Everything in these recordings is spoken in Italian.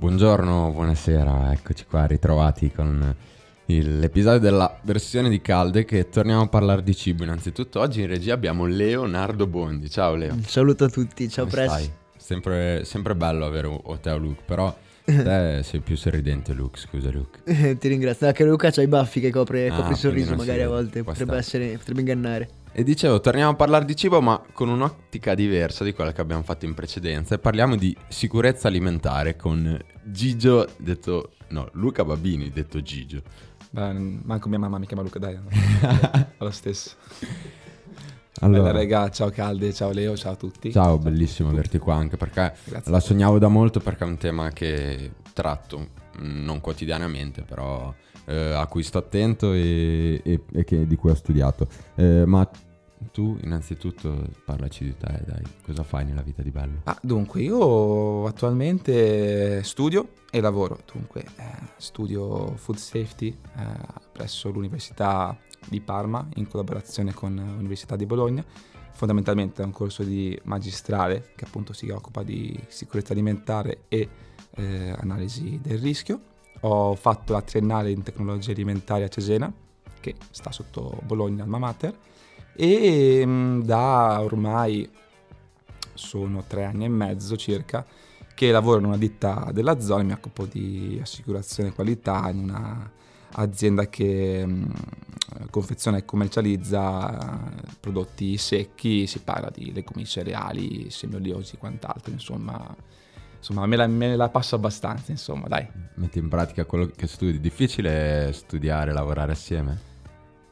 Buongiorno, buonasera, eccoci qua ritrovati con l'episodio della versione di Calde che torniamo a parlare di cibo. Innanzitutto oggi in regia abbiamo Leonardo Bondi. Ciao Leo. Un saluto a tutti, ciao Come. Sempre, sempre bello avere o te o Luke, però te sei più sorridente Luke, scusa Luke. Ti ringrazio. Anche Luca c'ha i baffi che copre, Ah, copre il sorriso, magari a volte potrebbe, essere, potrebbe ingannare. E dicevo, torniamo a parlare di cibo, ma con un'ottica diversa di quella che abbiamo fatto in precedenza. E parliamo di sicurezza alimentare con Gigio, detto. No, Luca Babini, detto Gigio. Beh, manco mia mamma mi chiama Luca, dai. È lo stesso. Allora, Bella raga, ciao Calde, ciao Leo, ciao a tutti. ciao, bellissimo averti qua anche perché Grazie. la sognavo da molto perché è un tema che tratto, mm, non quotidianamente, però eh, a cui sto attento e, e- e che- di cui ho studiato. Eh, ma tu, innanzitutto, parlaci di te, dai, cosa fai nella vita di bello? Ah, dunque, io attualmente studio e lavoro. Dunque, eh, studio food safety eh, presso l'Università di Parma in collaborazione con l'Università di Bologna. Fondamentalmente è un corso di magistrale che appunto si occupa di sicurezza alimentare e eh, analisi del rischio. Ho fatto la triennale in tecnologie alimentari a Cesena, che sta sotto Bologna, alma mater, e mm, da ormai sono tre anni e mezzo circa che lavoro in una ditta della zona, mi occupo di assicurazione qualità in una azienda che mm, confeziona e commercializza eh, prodotti secchi, si parla di legumi cereali, semi oleosi e quant'altro, insomma, insomma me, la, me la passo abbastanza, insomma, dai. Metti in pratica quello che studi. Difficile studiare e lavorare assieme?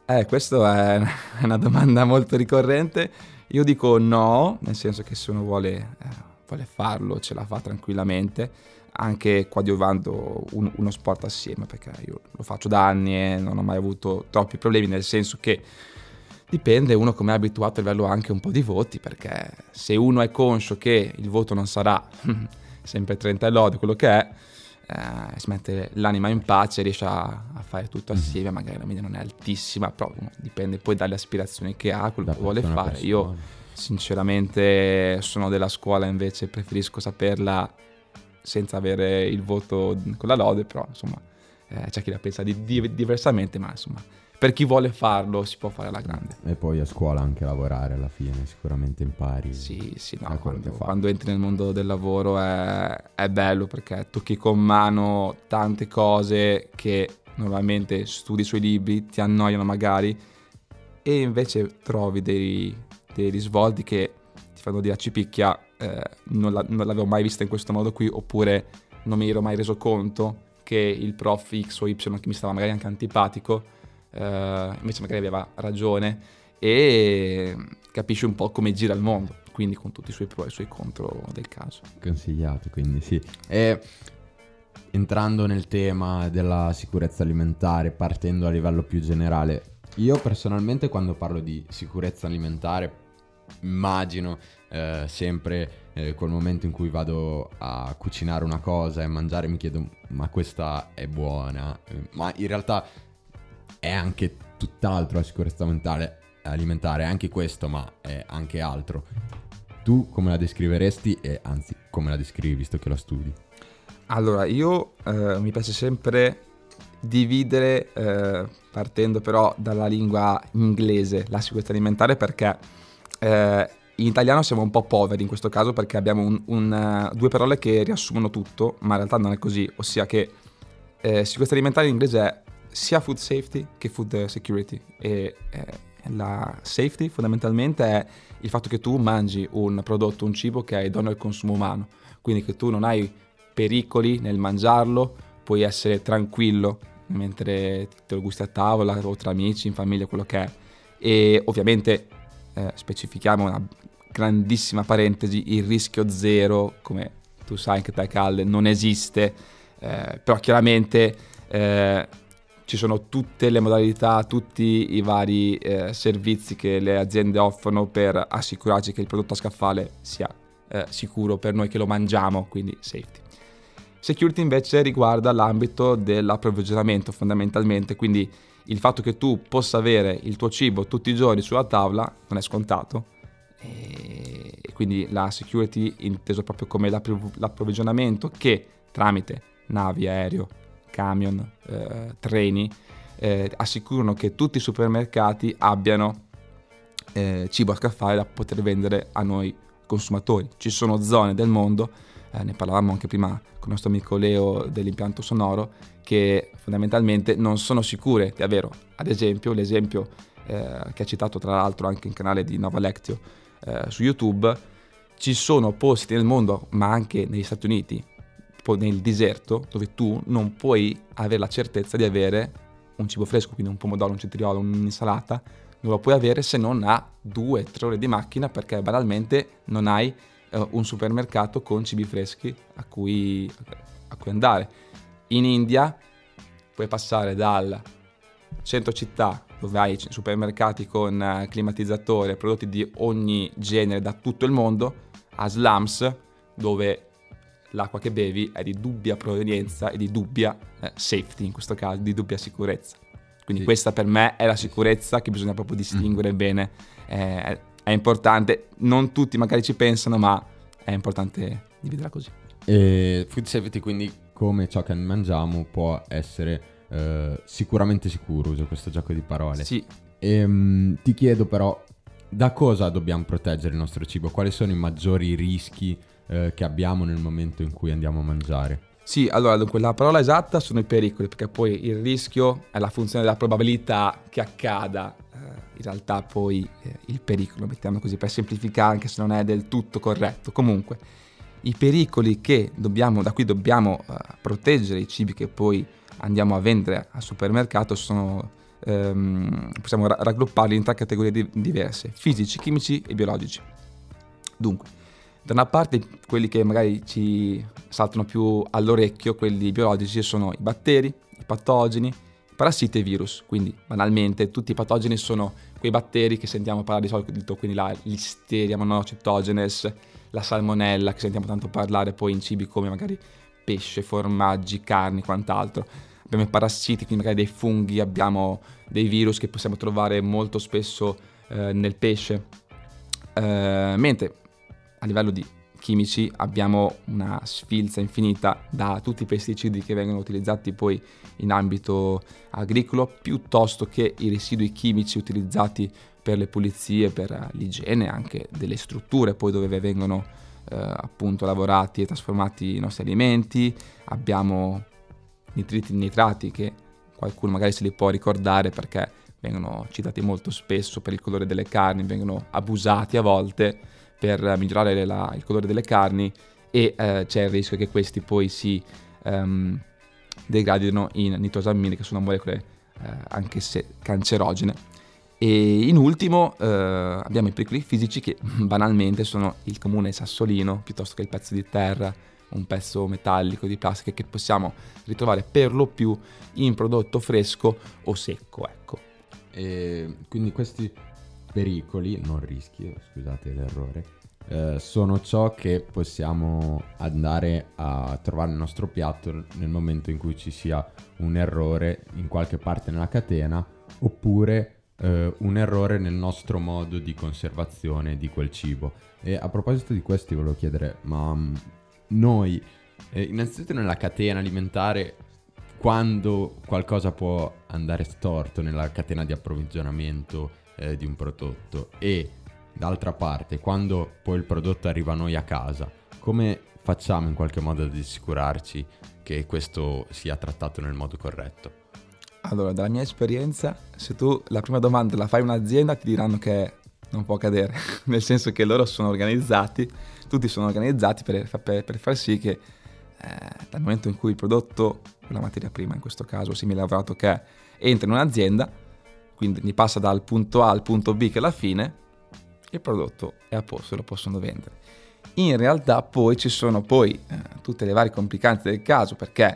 Eh, questa è una domanda molto ricorrente. Io dico no, nel senso che se uno vuole, eh, vuole farlo ce la fa tranquillamente, anche coadiuvando un- uno sport assieme, perché io lo faccio da anni e non ho mai avuto troppi problemi, nel senso che dipende uno come è abituato a livello anche un po' di voti, perché se uno è conscio che il voto non sarà sempre 30 e lode, quello che è, eh, si mette l'anima in pace, riesce a, a fare tutto assieme, magari la media non è altissima, però dipende poi dalle aspirazioni che ha, quello Da che vuole persona fare. Io persona. sinceramente sono della scuola, invece preferisco saperla senza avere il voto con la lode, però insomma eh, c'è chi la pensa di- di- diversamente, ma insomma per chi vuole farlo si può fare la grande. E poi a scuola anche lavorare alla fine, sicuramente impari. Sì, sì, no, quando, quando entri nel mondo del lavoro è, è bello perché tocchi con mano tante cose che normalmente studi sui libri, ti annoiano magari e invece trovi dei, dei risvolti che ti fanno dire a cipicchia eh, non, la- non l'avevo mai vista in questo modo qui oppure non mi ero mai reso conto che il prof X o Y che mi stava magari anche antipatico eh, invece magari aveva ragione e capisci un po' come gira il mondo, quindi con tutti i suoi pro e i suoi contro del caso. Consigliato, quindi sì. E entrando nel tema della sicurezza alimentare, partendo a livello più generale, io personalmente quando parlo di sicurezza alimentare immagino eh, sempre eh, quel momento in cui vado a cucinare una cosa e mangiare mi chiedo ma questa è buona, Eh, ma in realtà è anche tutt'altro la sicurezza mentale, alimentare, è anche questo, ma è anche altro. Tu come la descriveresti e anzi come la descrivi visto che la studi? Allora, io eh, mi piace sempre dividere, eh, partendo però dalla lingua inglese, la sicurezza alimentare perché eh, in italiano siamo un po' poveri in questo caso perché abbiamo un- un, eh, due parole che riassumono tutto, ma in realtà non è così, ossia che eh, sicurezza alimentare in inglese è sia food safety che food security. E eh, la safety fondamentalmente è il fatto che tu mangi un prodotto, un cibo che è idoneo al consumo umano, quindi che tu non hai pericoli nel mangiarlo, puoi essere tranquillo mentre te lo gusti a tavola o tra amici, in famiglia, quello che è. E ovviamente eh, specifichiamo una grandissima parentesi, il rischio zero, come tu sai anche te Calle, non esiste, eh, però chiaramente eh, ci sono tutte le modalità, tutti i vari eh, servizi che le aziende offrono per assicurarci che il prodotto a scaffale sia eh, sicuro per noi che lo mangiamo, quindi safety. Security invece riguarda l'ambito dell'approvvigionamento fondamentalmente, quindi il fatto che tu possa avere il tuo cibo tutti i giorni sulla tavola non è scontato e e quindi la security inteso proprio come l'appro- l'approvvigionamento che tramite navi, aereo, camion, eh, treni, eh, assicurano che tutti i supermercati abbiano eh, cibo a scaffale da poter vendere a noi consumatori. Ci sono zone del mondo, eh, ne parlavamo anche prima con il nostro amico Leo dell'impianto sonoro, che fondamentalmente non sono sicure di avere, ad esempio, l'esempio eh, che ha citato tra l'altro anche in canale di Nova Lectio eh, su YouTube, ci sono posti nel mondo, ma anche negli Stati Uniti, nel deserto, dove tu non puoi avere la certezza di avere un cibo fresco, quindi un pomodoro, un cetriolo, un'insalata, non lo puoi avere se non a 2-3 ore di macchina perché banalmente non hai uh, un supermercato con cibi freschi a cui, a cui andare. In India puoi passare dal centro città dove hai supermercati con uh, climatizzatori e prodotti di ogni genere da tutto il mondo a slums dove l'acqua che bevi è di dubbia provenienza e di dubbia eh, safety, in questo caso, di dubbia sicurezza. Quindi sì. questa per me è la sicurezza che bisogna proprio distinguere mm. bene, eh, è importante, non tutti magari ci pensano, ma è importante dividerla così. E food safety quindi come ciò che mangiamo può essere eh, sicuramente sicuro, uso questo gioco di parole. Sì. E, ehm, mh, ti chiedo però, da cosa dobbiamo proteggere il nostro cibo? Quali sono i maggiori rischi eh, che abbiamo nel momento in cui andiamo a mangiare? Sì, allora dunque la parola esatta sono i pericoli, perché poi il rischio è la funzione della probabilità che accada, eh, in realtà poi eh, il pericolo, mettiamo così per semplificare anche se non è del tutto corretto. Comunque, i pericoli dobbiamo, da cui dobbiamo eh, proteggere i cibi che poi andiamo a vendere al supermercato sono, ehm, possiamo raggrupparli in tre categorie di- diverse, fisici, chimici e biologici. Dunque, da una parte quelli che magari ci saltano più all'orecchio, quelli biologici, sono i batteri, i patogeni, i parassiti e i virus. Quindi banalmente tutti i patogeni sono quei batteri che sentiamo parlare di solito, quindi la listeria monocytogenes, la salmonella che sentiamo tanto parlare poi in cibi come magari pesce, formaggi, carni, quant'altro. Abbiamo i parassiti, quindi magari dei funghi, abbiamo dei virus che possiamo trovare molto spesso eh, nel pesce. Eh, mentre a livello di chimici abbiamo una sfilza infinita da tutti i pesticidi che vengono utilizzati poi in ambito agricolo piuttosto che i residui chimici utilizzati per le pulizie, per l'igiene anche delle strutture poi dove vengono eh, appunto lavorati e trasformati i nostri alimenti, abbiamo nitriti e nitrati che qualcuno magari se li può ricordare perché vengono citati molto spesso per il colore delle carni, vengono abusati a volte per migliorare la, il colore delle carni e eh, c'è il rischio che questi poi si um, degradino in nitrosammine che sono molecole eh, anche se cancerogene. E in ultimo eh, abbiamo i pericoli fisici che banalmente sono il comune sassolino piuttosto che il pezzo di terra, un pezzo metallico di plastica che possiamo ritrovare per lo più in prodotto fresco o secco. Ecco. E quindi questi pericoli, non rischi, scusate l'errore, eh, sono ciò che possiamo andare a trovare nel nostro piatto nel momento in cui ci sia un errore in qualche parte nella catena oppure eh, un errore nel nostro modo di conservazione di quel cibo. E a proposito di questo volevo chiedere, ma um, noi, eh, innanzitutto nella catena alimentare, quando qualcosa può andare storto nella catena di approvvigionamento eh, di un prodotto e d'altra parte quando poi il prodotto arriva a noi a casa come facciamo in qualche modo ad assicurarci che questo sia trattato nel modo corretto? Allora, dalla mia esperienza, se tu la prima domanda la fai a un'azienda ti diranno che non può accadere, nel senso che loro sono organizzati, tutti sono organizzati per, per, per far sì che eh, dal momento in cui il prodotto, la materia prima in questo caso, simile lavorato che è, entra in un'azienda, quindi passa dal punto A al punto B che alla fine il prodotto è a posto lo possono vendere. In realtà poi ci sono poi eh, tutte le varie complicanze del caso perché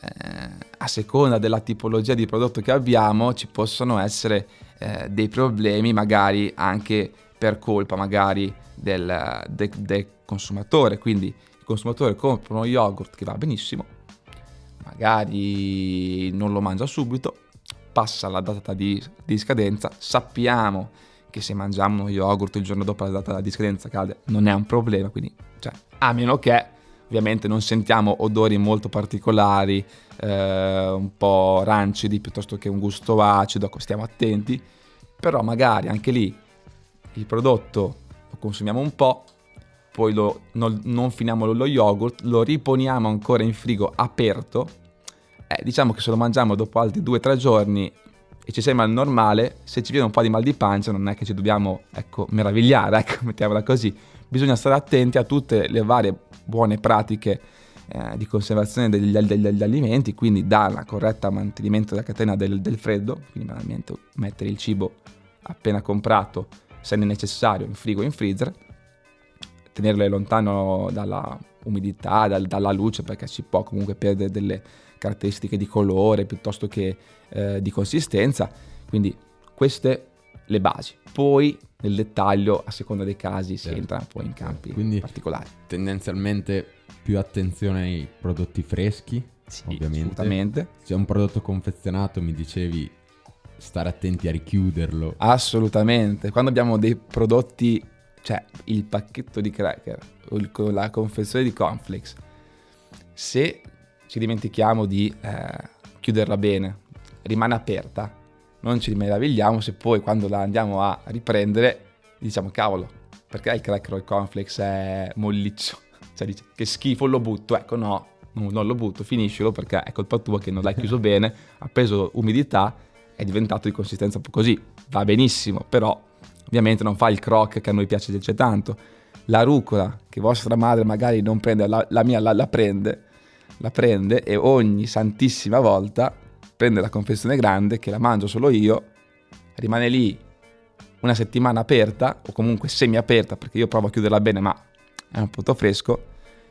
eh, a seconda della tipologia di prodotto che abbiamo ci possono essere eh, dei problemi magari anche per colpa magari del, de, del consumatore, quindi il consumatore compra uno yogurt che va benissimo, magari non lo mangia subito, passa la data di, di scadenza, sappiamo che se mangiamo uno yogurt il giorno dopo la data di scadenza cade non è un problema, quindi cioè, a meno che ovviamente non sentiamo odori molto particolari, eh, un po' rancidi piuttosto che un gusto acido, stiamo attenti, però magari anche lì il prodotto lo consumiamo un po', poi lo, non, non finiamo lo yogurt, lo riponiamo ancora in frigo aperto, eh, diciamo che se lo mangiamo dopo altri 2-3 giorni e ci sembra normale, se ci viene un po' di mal di pancia non è che ci dobbiamo ecco, meravigliare, ecco, mettiamola così. Bisogna stare attenti a tutte le varie buone pratiche eh, di conservazione degli, degli, degli, alimenti, quindi dal corretto mantenimento della catena del, del freddo, quindi banalmente mettere il cibo appena comprato, se ne è necessario, in frigo o in freezer, tenerle lontano dalla umidità, dal, dalla luce, perché si può comunque perdere delle caratteristiche di colore piuttosto che eh, di consistenza. Quindi queste le basi. Poi nel dettaglio, a seconda dei casi, certo. si entra poi in campi Quindi, particolari. Tendenzialmente più attenzione ai prodotti freschi, sì, ovviamente. Assolutamente. Se un prodotto confezionato, mi dicevi stare attenti a richiuderlo. Assolutamente. Quando abbiamo dei prodotti, cioè il pacchetto di cracker o la confezione di cornflakes, se ci dimentichiamo di eh, chiuderla bene, rimane aperta, non ci meravigliamo se poi quando la andiamo a riprendere diciamo cavolo, perché il cracker o il cornflakes è molliccio? Cioè dice che schifo, lo butto. Ecco no, non lo butto, finiscilo perché è colpa tua che non l'hai chiuso bene, ha preso umidità, è diventato di consistenza così. Va benissimo, però ovviamente non fa il croc che a noi piace invece tanto. La rucola che vostra madre magari non prende, la, la mia la, la prende, la prende e ogni santissima volta prende la confezione grande che la mangio solo io, rimane lì una settimana aperta o comunque semi aperta perché io provo a chiuderla bene ma è un punto fresco,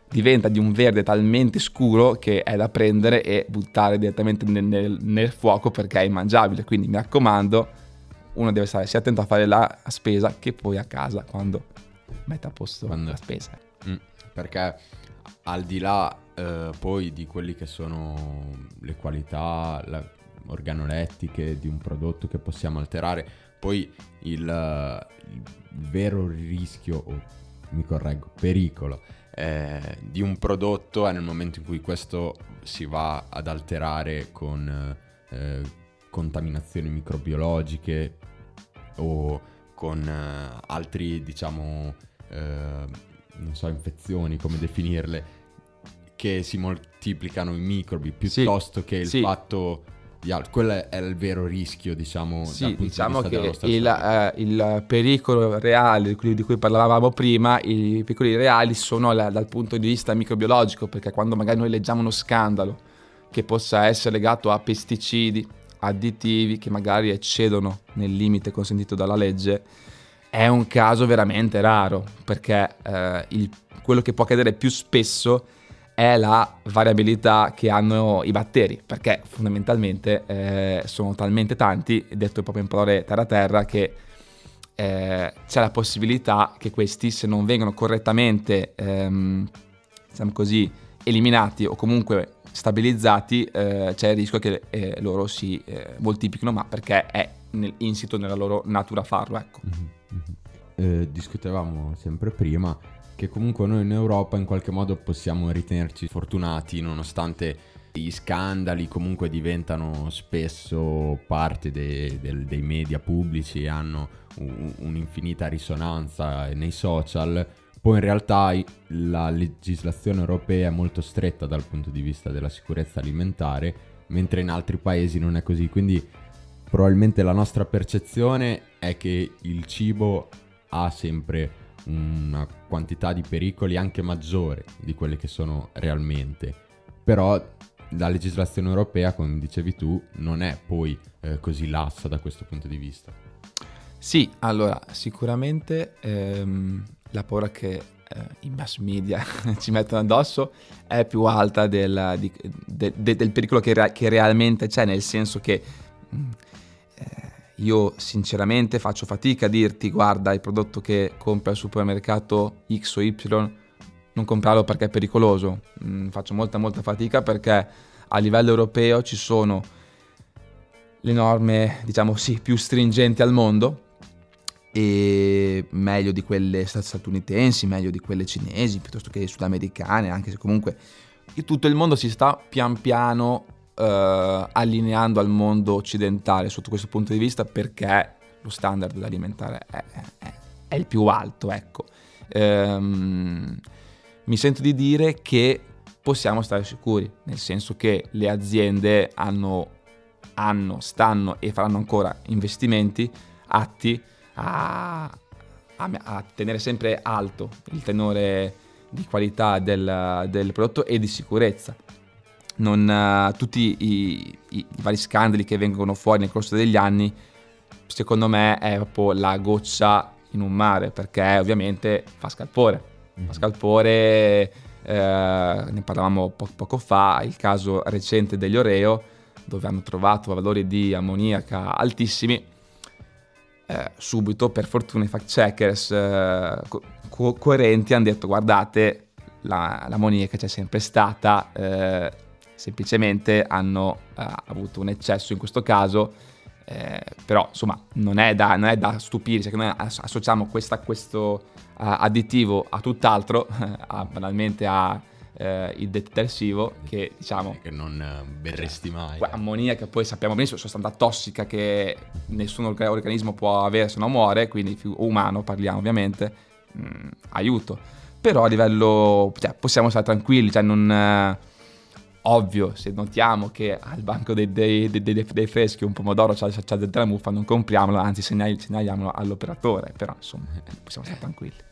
diventa di un verde talmente scuro che è da prendere e buttare direttamente nel, nel, nel fuoco perché è immangiabile. Quindi mi raccomando, uno deve stare sia attento a fare la spesa che poi a casa quando mette a posto quando... la spesa. Mm, perché al di là eh, poi di quelli che sono le qualità la, organolettiche di un prodotto che possiamo alterare, poi il, il vero rischio, o mi correggo, pericolo eh, di un prodotto è nel momento in cui questo si va ad alterare con eh, contaminazioni microbiologiche o con eh, altri, diciamo, eh, non so, infezioni, come definirle, che si moltiplicano i microbi piuttosto sì, che il sì. fatto di altro. Quello è il vero rischio, diciamo. Sì, diciamo di che il, eh, il, pericolo reale di cui, parlavamo prima, i pericoli reali sono la, dal punto di vista microbiologico, perché quando magari noi leggiamo uno scandalo che possa essere legato a pesticidi, additivi che magari eccedono nel limite consentito dalla legge, è un caso veramente raro, perché eh, il, quello che può accadere più spesso è la variabilità che hanno i batteri, perché fondamentalmente eh, sono talmente tanti, detto proprio in parole terra-terra, che eh, c'è la possibilità che questi, se non vengono correttamente, ehm, diciamo così, eliminati o comunque stabilizzati, eh, c'è il rischio che eh, loro si eh, moltiplichino, ma perché è nel, insito nella loro natura farlo. Ecco. Mm-hmm. discutevamo sempre prima che comunque noi in Europa in qualche modo possiamo ritenerci fortunati nonostante gli scandali comunque diventano spesso parte dei, dei, dei media pubblici e hanno un, un'infinita risonanza nei social, poi in realtà la legislazione europea è molto stretta dal punto di vista della sicurezza alimentare, mentre in altri paesi non è così, quindi probabilmente la nostra percezione è che il cibo ha sempre una quantità di pericoli anche maggiore di quelle che sono realmente. Però la legislazione europea, come dicevi tu, non è poi eh, così lassa da questo punto di vista. Sì, allora sicuramente ehm, la paura che eh, i mass media ci mettono addosso è più alta del, di, de, de, del pericolo che, che, realmente c'è, nel senso che mh, mm, eh, io sinceramente faccio fatica a dirti guarda il prodotto che compri al supermercato X o Y non comprarlo perché è pericoloso. Mm, faccio molta molta fatica perché a livello europeo ci sono le norme diciamo sì più stringenti al mondo e meglio di quelle statunitensi, meglio di quelle cinesi, piuttosto che sudamericane, anche se comunque tutto il mondo si sta pian piano eh, allineando al mondo occidentale sotto questo punto di vista perché lo standard alimentare è, è, è il più alto, ecco. Ehm, mi sento di dire che possiamo stare sicuri, nel senso che le aziende hanno, hanno stanno e faranno ancora investimenti atti a, a, a tenere sempre alto il tenore di qualità del, del prodotto e di sicurezza. Non, uh, tutti i, i, vari scandali che vengono fuori nel corso degli anni, secondo me, è proprio la goccia in un mare, perché ovviamente fa scalpore. Fa mm-hmm. scalpore, eh, ne parlavamo po- poco fa, il caso recente degli Oreo, dove hanno trovato valori di ammoniaca altissimi eh, subito, per fortuna, i fact checkers eh, co- coerenti hanno detto guardate, la, l'ammoniaca c'è sempre stata, eh, semplicemente hanno eh, avuto un eccesso in questo caso, eh, però insomma non è da, non è da stupirsi, che noi associamo questa, questo additivo a tutt'altro, a, banalmente a eh, il detersivo che diciamo che non eh, berresti mai. ammoniaca poi sappiamo benissimo sostanza tossica che nessun organismo può avere se non muore quindi più umano parliamo ovviamente mm, aiuto. Però a livello cioè, possiamo stare tranquilli cioè non eh, ovvio se notiamo che al banco dei, dei, dei, dei freschi un pomodoro c'ha, c'ha della muffa non compriamolo anzi segnaliamolo all'operatore però insomma possiamo stare tranquilli.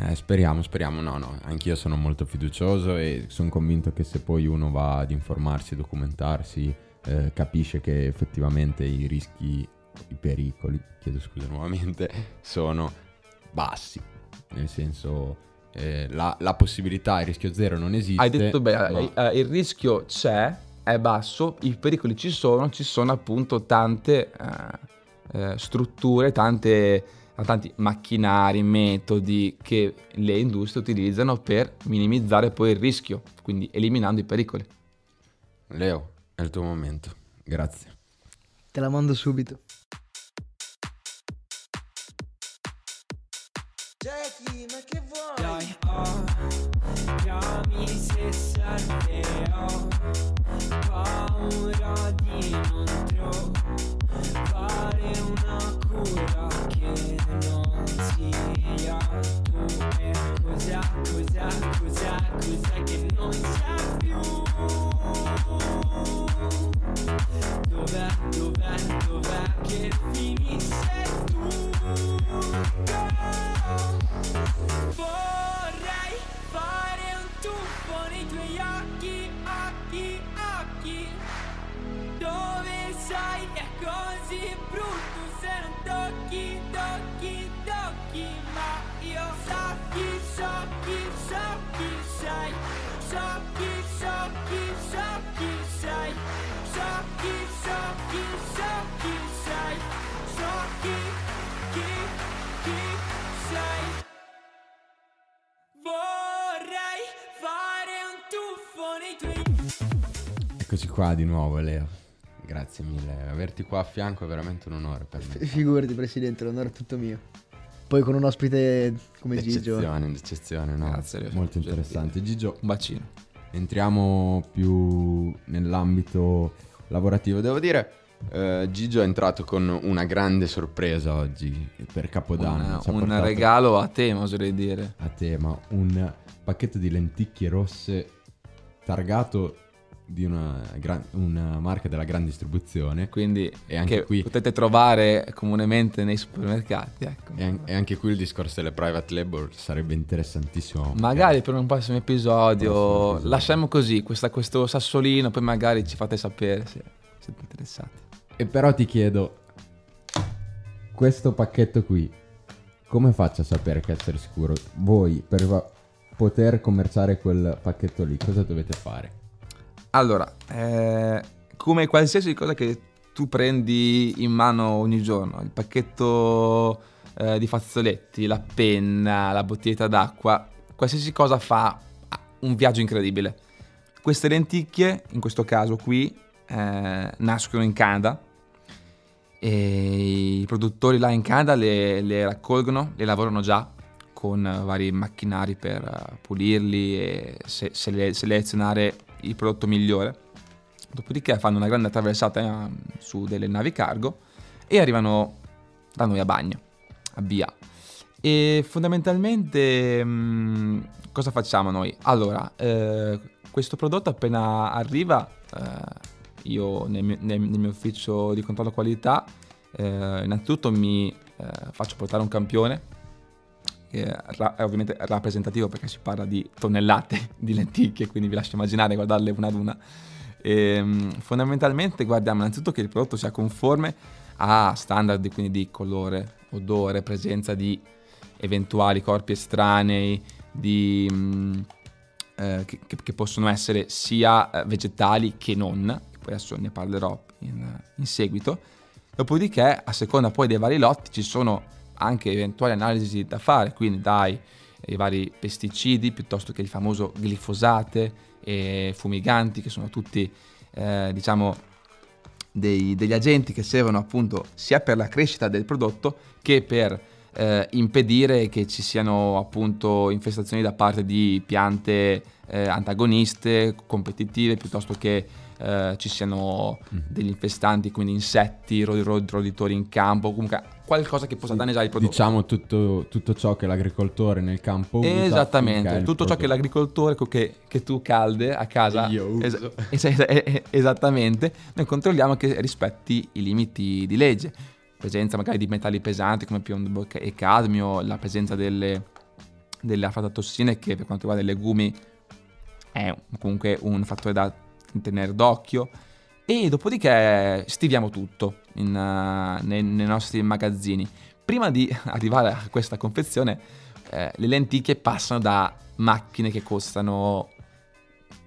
Eh, speriamo, speriamo, no, no, anch'io sono molto fiducioso e sono convinto che se poi uno va ad informarsi, documentarsi, eh, capisce che effettivamente i rischi, i pericoli, chiedo scusa nuovamente, sono bassi, nel senso eh, la, la, possibilità, il rischio zero non esiste. Hai detto bene, ma... Eh, il rischio c'è, è basso, i pericoli ci sono, ci sono appunto tante eh, eh, strutture, tante tanti macchinari, metodi che le industrie utilizzano per minimizzare poi il rischio, quindi eliminando i pericoli. Leo, è il tuo momento. Grazie. Te la mando subito. Cos'è, cos'è, cos'è, che non c'è più Dov'è, dov'è, dov'è che finisce tutto qua di nuovo, Leo. Grazie mille. Averti qua a fianco è veramente un onore per me. Figurati, Presidente, l'onore è tutto mio. Poi con un ospite come Gigio. D'eccezione, d'eccezione, no? Grazie, Molto interessante. Gigio, un bacino. Entriamo più nell'ambito lavorativo. Devo dire, uh, Gigio è entrato con una grande sorpresa oggi per Capodanno. Una, un regalo a tema, oserei dire. A tema, un pacchetto di lenticchie rosse targato di una, gran, una, marca della gran distribuzione. Quindi e anche qui potete trovare comunemente nei supermercati. Ecco. E, an- e, anche qui il discorso delle private label sarebbe interessantissimo. Magari per un prossimo episodio, prossimo episodio. lasciamo così questa, questo sassolino, poi magari ci fate sapere se siete interessati. E però ti chiedo, questo pacchetto qui, come faccio a sapere che essere sicuro? Voi per poter commerciare quel pacchetto lì, cosa dovete fare? Allora, eh, come qualsiasi cosa che tu prendi in mano ogni giorno, il pacchetto eh, di fazzoletti, la penna, la bottiglietta d'acqua, qualsiasi cosa fa un viaggio incredibile. Queste lenticchie, in questo caso qui, eh, nascono in Canada e i produttori là in Canada le, le raccolgono, le lavorano già con vari macchinari per pulirli e se, se selezionare il prodotto migliore. Dopodiché fanno una grande attraversata eh, su delle navi cargo e arrivano da noi a bagno, a BA. E fondamentalmente mh, mm, cosa facciamo noi? Allora, eh, questo prodotto appena arriva, eh, io nel mio, nel mio, ufficio di controllo qualità, eh, innanzitutto mi eh, faccio portare un campione che è ovviamente rappresentativo perché si parla di tonnellate di lenticchie, quindi vi lascio immaginare guardarle una ad una. E, ehm, fondamentalmente guardiamo innanzitutto che il prodotto sia conforme a standard quindi di colore, odore, presenza di eventuali corpi estranei, di, mh, mm, eh, che, che, possono essere sia eh, vegetali che non, poi adesso ne parlerò in, in seguito. Dopodiché, a seconda poi dei vari lotti, ci sono anche eventuali analisi da fare, quindi dai i vari pesticidi piuttosto che il famoso glifosate e fumiganti che sono tutti eh, diciamo dei, degli agenti che servono appunto sia per la crescita del prodotto che per eh, impedire che ci siano appunto infestazioni da parte di piante eh, antagoniste, competitive, piuttosto che eh, ci siano mm. degli infestanti, quindi insetti, roditori in campo, comunque qualcosa che possa danneggiare il prodotto. Diciamo tutto, tutto ciò che l'agricoltore nel campo usa. Esattamente, tutto ciò che l'agricoltore che, che, tu calde a casa. Io uso. Es- es- esattamente, noi controlliamo che rispetti i limiti di legge. Presenza magari di metalli pesanti come piombo e cadmio, la presenza delle, delle aflatossine che per quanto riguarda i legumi è comunque un fattore da tenere d'occhio e dopodiché stiviamo tutto in, uh, nei, nei, nostri magazzini. Prima di arrivare a questa confezione, eh, le lenticchie passano da macchine che costano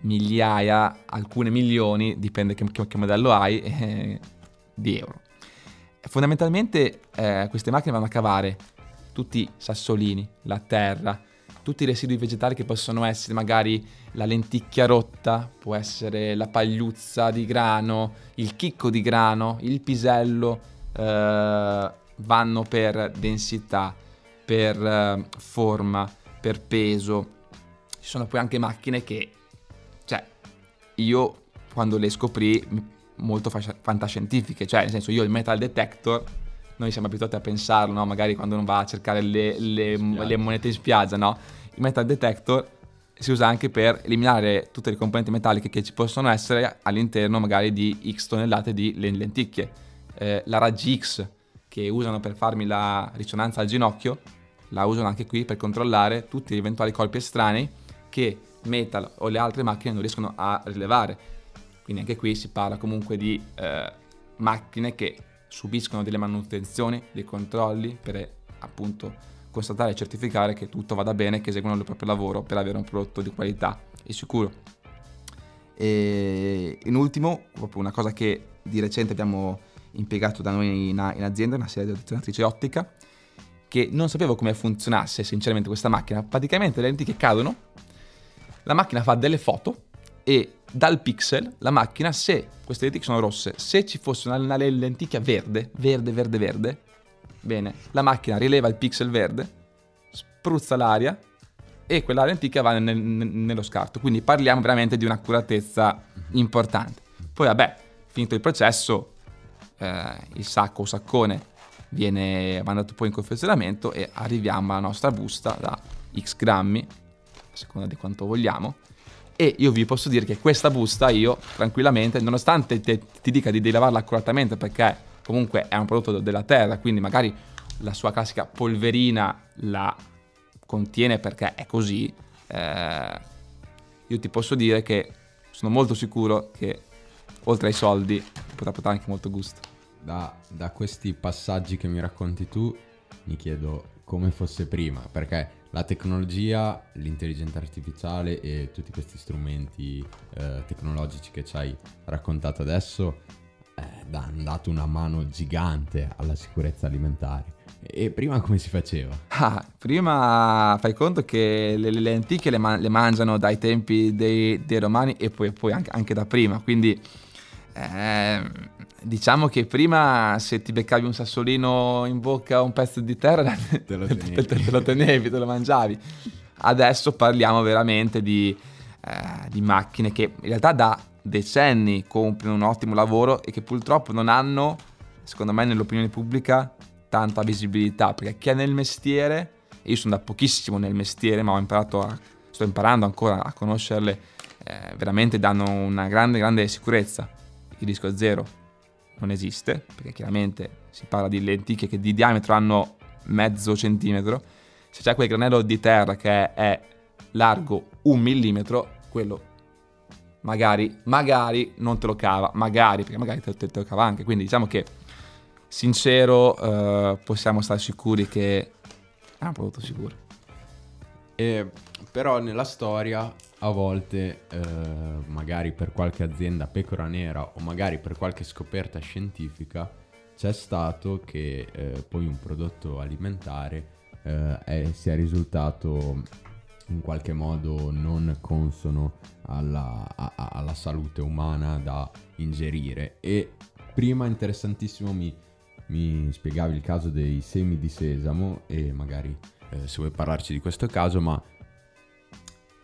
migliaia, alcune milioni, dipende che, che, modello hai, eh, di euro. Fondamentalmente eh, queste macchine vanno a cavare tutti i sassolini, la terra, tutti i residui vegetali che possono essere magari la lenticchia rotta, può essere la pagliuzza di grano, il chicco di grano, il pisello, eh, vanno per densità, per eh, forma, per peso. Ci sono poi anche macchine che, cioè, io quando le scoprì molto fantascientifiche, cioè nel senso io il metal detector noi siamo abituati a pensarlo, no? magari quando uno va a cercare le, le, le monete in spiaggia, no? il metal detector si usa anche per eliminare tutte le componenti metalliche che ci possono essere all'interno magari di X tonnellate di lenticchie. Eh, la raggi X che usano per farmi la risonanza al ginocchio, la usano anche qui per controllare tutti gli eventuali colpi estranei che Metal o le altre macchine non riescono a rilevare. Quindi anche qui si parla comunque di eh, macchine che subiscono delle manutenzioni, dei controlli per appunto constatare e certificare che tutto vada bene, che eseguono il proprio lavoro per avere un prodotto di qualità e sicuro. E in ultimo, proprio una cosa che di recente abbiamo impiegato da noi in, in azienda, una serie di addizionatrice ottica, che non sapevo come funzionasse sinceramente questa macchina. Praticamente le lenti che cadono, la macchina fa delle foto e dal pixel la macchina, se queste lenti sono rosse, se ci fosse una, una lenticchia verde, verde, verde, verde, bene, la macchina rileva il pixel verde, spruzza l'aria e quella lenticchia va nel, nel, nello scarto. Quindi parliamo veramente di un'accuratezza importante. Poi vabbè, finito il processo, eh, il sacco o saccone viene mandato poi in confezionamento e arriviamo alla nostra busta da x grammi, a seconda di quanto vogliamo, e io vi posso dire che questa busta io tranquillamente, nonostante te, ti dica di, di lavarla accuratamente perché comunque è un prodotto della terra, quindi magari la sua classica polverina la contiene perché è così, eh, io ti posso dire che sono molto sicuro che oltre ai soldi potrà portare anche molto gusto. Da, da questi passaggi che mi racconti tu mi chiedo come fosse prima, perché la tecnologia, l'intelligenza artificiale e tutti questi strumenti eh, tecnologici che ci hai raccontato adesso eh, hanno dato una mano gigante alla sicurezza alimentare. E prima come si faceva? Ah, prima fai conto che le, le lenticchie le, man- le, mangiano dai tempi dei, dei romani e poi, poi anche, anche, da prima, quindi eh, diciamo che prima se ti beccavi un sassolino in bocca o un pezzo di terra Te lo te, tenevi. te- te lo tenevi, te lo mangiavi. Adesso parliamo veramente di, eh, di macchine che in realtà da decenni compiono un ottimo lavoro e che purtroppo non hanno, secondo me nell'opinione pubblica, tanta visibilità, perché chi è nel mestiere, io sono da pochissimo nel mestiere, ma ho imparato a, sto imparando ancora a conoscerle, eh, veramente danno una grande, grande sicurezza. Il rischio zero non esiste, perché chiaramente si parla di lenticchie che di diametro hanno mezzo centimetro. Se c'è quel granello di terra che è largo un millimetro, quello magari, magari non te lo cava, magari, perché magari te, te- te lo cava anche. Quindi diciamo che, sincero, eh, possiamo stare sicuri che è un prodotto sicuro. E, però nella storia a volte, eh, magari per qualche azienda pecora nera o magari per qualche scoperta scientifica, c'è stato che eh, poi un prodotto alimentare eh, è- sia risultato in qualche modo non consono alla, a- alla salute umana da ingerire. E prima interessantissimo mi, mi spiegavi il caso dei semi di sesamo e magari eh, se vuoi parlarci di questo caso, ma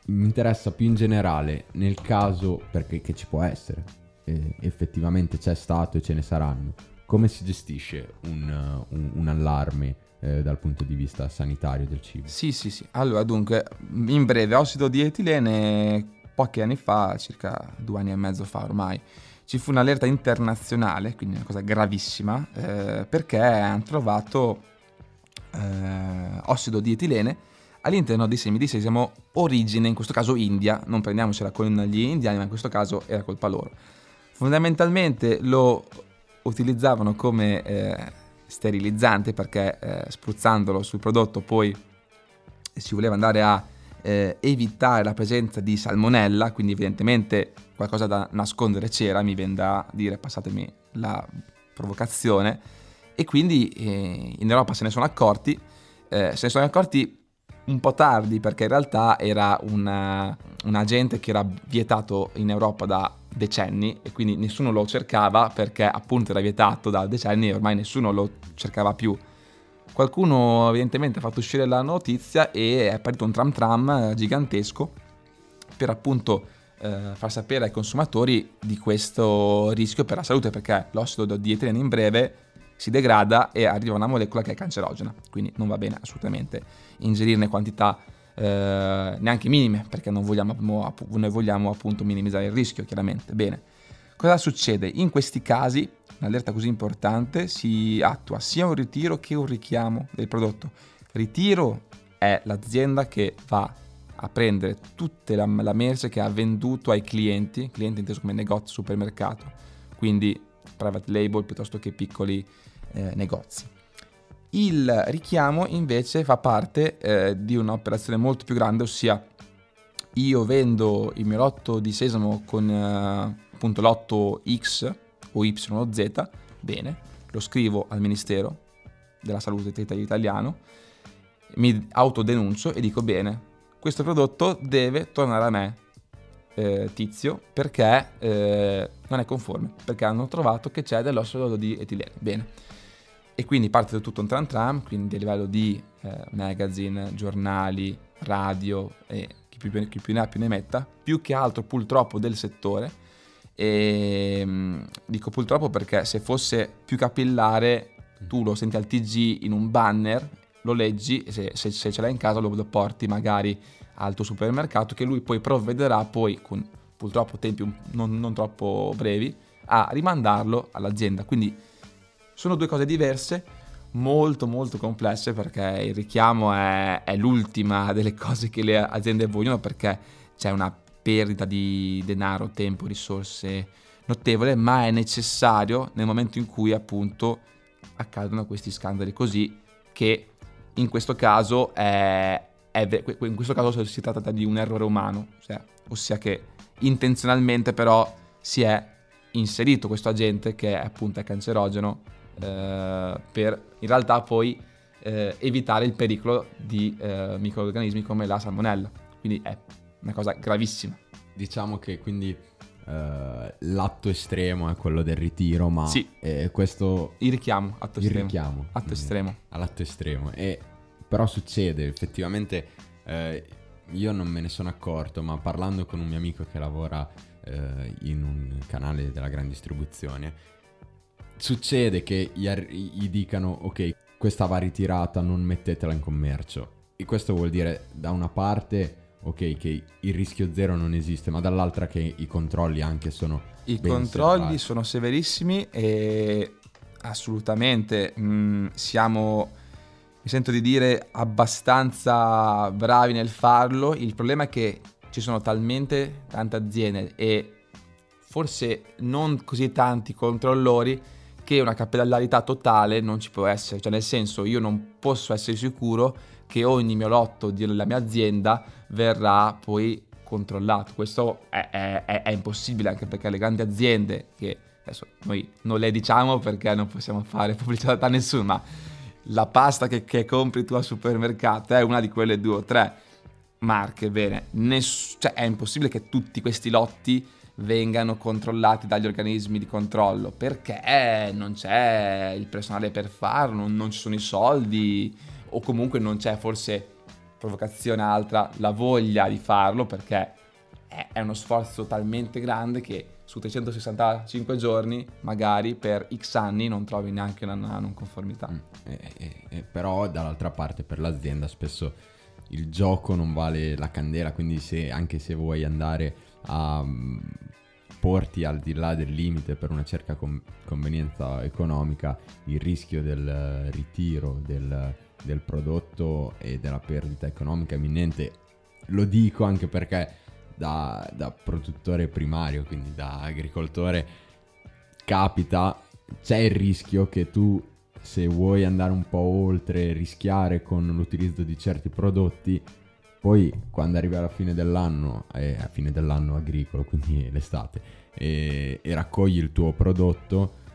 mi interessa più in generale nel caso, perché ci può essere, eh, effettivamente c'è stato e ce ne saranno, come si gestisce un, un- un allarme eh, dal punto di vista sanitario del cibo? Sì, sì, sì. Allora, dunque, in breve, ossido di etilene, pochi anni fa, circa due anni e mezzo fa ormai, ci fu un'allerta internazionale, quindi una cosa gravissima, eh, perché hanno trovato eh, ossido di etilene all'interno di sesamo origine, in questo caso India, non prendiamocela con gli indiani, ma in questo caso era colpa loro. Fondamentalmente lo utilizzavano come eh, sterilizzante perché eh, spruzzandolo sul prodotto poi si voleva andare a eh, evitare la presenza di salmonella, quindi evidentemente qualcosa da nascondere c'era, mi viene da dire, passatemi la provocazione, e quindi eh, in Europa se ne sono accorti, eh, se ne sono accorti un po' tardi perché in realtà era una- un agente che era vietato in Europa da decenni e quindi nessuno lo cercava perché appunto era vietato da decenni e ormai nessuno lo cercava più. Qualcuno evidentemente ha fatto uscire la notizia e è partito un tram tram gigantesco per appunto eh, far sapere ai consumatori di questo rischio per la salute perché l'ossido di etilene in breve si degrada e arriva una molecola che è cancerogena, quindi non va bene assolutamente ingerirne quantità eh, neanche minime perché non vogliamo, noi vogliamo appunto minimizzare il rischio chiaramente. Bene, cosa succede? In questi casi un'allerta così importante si attua sia un ritiro che un richiamo del prodotto. Ritiro è l'azienda che va a prendere tutta la, la merce che ha venduto ai clienti, clienti inteso come negozio, supermercato, quindi private label piuttosto che piccoli eh, negozi. Il richiamo invece fa parte eh, di un'operazione molto più grande, ossia io vendo il mio lotto di sesamo con eh, appunto lotto X o Y o Z, bene, lo scrivo al Ministero della Salute italiano, mi autodenuncio e dico bene, questo prodotto deve tornare a me, eh, tizio, perché eh, non è conforme, perché hanno trovato che c'è dell'ossido di etilene. Bene. E quindi parte tutto un tram tram, quindi a livello di eh, magazine, giornali, radio e chi più, chi più ne ha più ne metta, più che altro purtroppo del settore. E mm, dico purtroppo perché se fosse più capillare, tu lo senti al TG in un banner, lo leggi e se, se- se ce l'hai in casa lo porti magari al tuo supermercato che lui poi provvederà poi con purtroppo tempi non, non troppo brevi a rimandarlo all'azienda. Quindi sono due cose diverse, molto molto complesse perché il richiamo è, è l'ultima delle cose che le aziende vogliono perché c'è una perdita di denaro, tempo, risorse notevole, ma è necessario nel momento in cui appunto accadono questi scandali così che in questo caso è, in questo caso si tratta di un errore umano, ossia, ossia che intenzionalmente però si è inserito questo agente che appunto è cancerogeno eh, per in realtà poi eh, evitare il pericolo di eh, microorganismi come la salmonella. Quindi è una cosa gravissima. Diciamo che quindi eh, l'atto estremo è quello del ritiro, ma Sì. eh, questo Il richiamo, atto il estremo. richiamo Atto estremo. all'atto estremo. E però succede, effettivamente eh, io non me ne sono accorto, ma parlando con un mio amico che lavora eh, in un canale della gran distribuzione, succede che gli, ar- gli dicano ok, questa va ritirata, non mettetela in commercio. E questo vuol dire da una parte ok che il rischio zero non esiste, ma dall'altra che i controlli anche sono I controlli serrati. sono severissimi e assolutamente mh, siamo, mi sento di dire, abbastanza bravi nel farlo. Il problema è che ci sono talmente tante aziende e forse non così tanti controllori che una capillarità totale non ci può essere. Cioè nel senso io non posso essere sicuro che ogni mio lotto della mia azienda verrà poi controllato. Questo è, è- è- è impossibile anche perché le grandi aziende che adesso noi non le diciamo perché non possiamo fare pubblicità a nessuno, ma la pasta che, che compri tu al supermercato è una di quelle due o tre marche, bene, ness- cioè è impossibile che tutti questi lotti vengano controllati dagli organismi di controllo perché non c'è il personale per farlo, non, ci sono i soldi o comunque non c'è forse provocazione altra, la voglia di farlo perché è uno sforzo talmente grande che su 365 giorni magari per x anni non trovi neanche una non conformità. Eh, eh, eh, però dall'altra parte per l'azienda spesso il gioco non vale la candela, quindi se, anche se vuoi andare a mm, porti al di là del limite per una certa con- convenienza economica, il rischio del eh, ritiro del, del prodotto e della perdita economica imminente, lo dico anche perché da, da produttore primario, quindi da agricoltore, capita, c'è il rischio che tu se vuoi andare un po' oltre, rischiare con l'utilizzo di certi prodotti, poi quando arrivi alla fine dell'anno, eh, a fine dell'anno agricolo, quindi l'estate, e, e raccogli il tuo prodotto,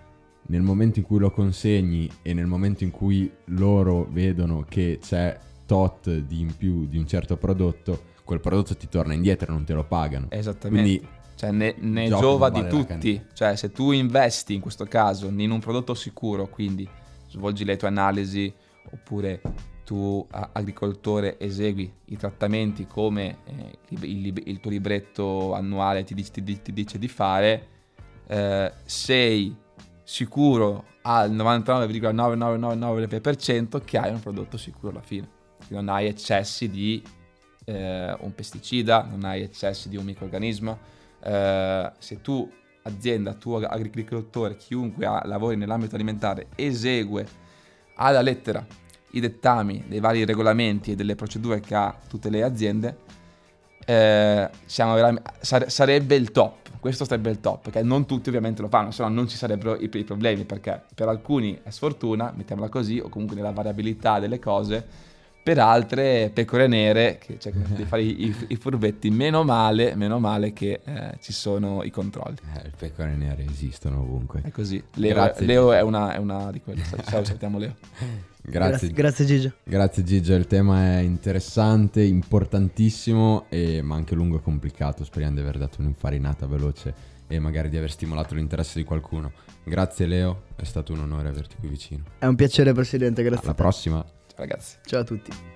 nel momento in cui lo consegni e nel momento in cui loro vedono che c'è tot di in più di un certo prodotto, quel prodotto ti torna indietro e non te lo pagano. Esattamente. Quindi Cioè, ne, ne giova di vale la tutti. Cioè, se tu investi in questo caso in un prodotto sicuro, quindi svolgi le tue analisi, oppure tu, agricoltore, esegui i trattamenti come eh, il, il- il tuo libretto annuale ti, dice- ti di- ti dice di fare, eh, sei sicuro al 99,9999% che hai un prodotto sicuro alla fine. Che non hai eccessi di eh, un pesticida, non hai eccessi di un microorganismo. Eh, se tu, azienda, tu agricoltore, chiunque lavori nell'ambito alimentare, esegue alla lettera i dettami dei vari regolamenti e delle procedure che ha tutte le aziende, eh, sare- sarebbe il top. Questo sarebbe il top, perché non tutti ovviamente lo fanno, se no non ci sarebbero i, i problemi, perché per alcuni è sfortuna, mettiamola così, o comunque nella variabilità delle cose, per altre pecore nere che cercano di fare i, i furbetti, meno male, meno male che eh, ci sono i controlli. eh, le pecore nere esistono ovunque. È così. Leo, Grazie. Leo è, una, è una di quelle. Ciao, salutiamo Leo. Grazie, grazie Gigio. Grazie Gigi, il tema è interessante, importantissimo, e- ma anche lungo e complicato. Speriamo di aver dato un'infarinata veloce e magari di aver stimolato l'interesse di qualcuno. Grazie Leo, è stato un onore averti qui vicino. È un piacere Presidente, grazie. Alla prossima. Ragazzi. Ciao a tutti.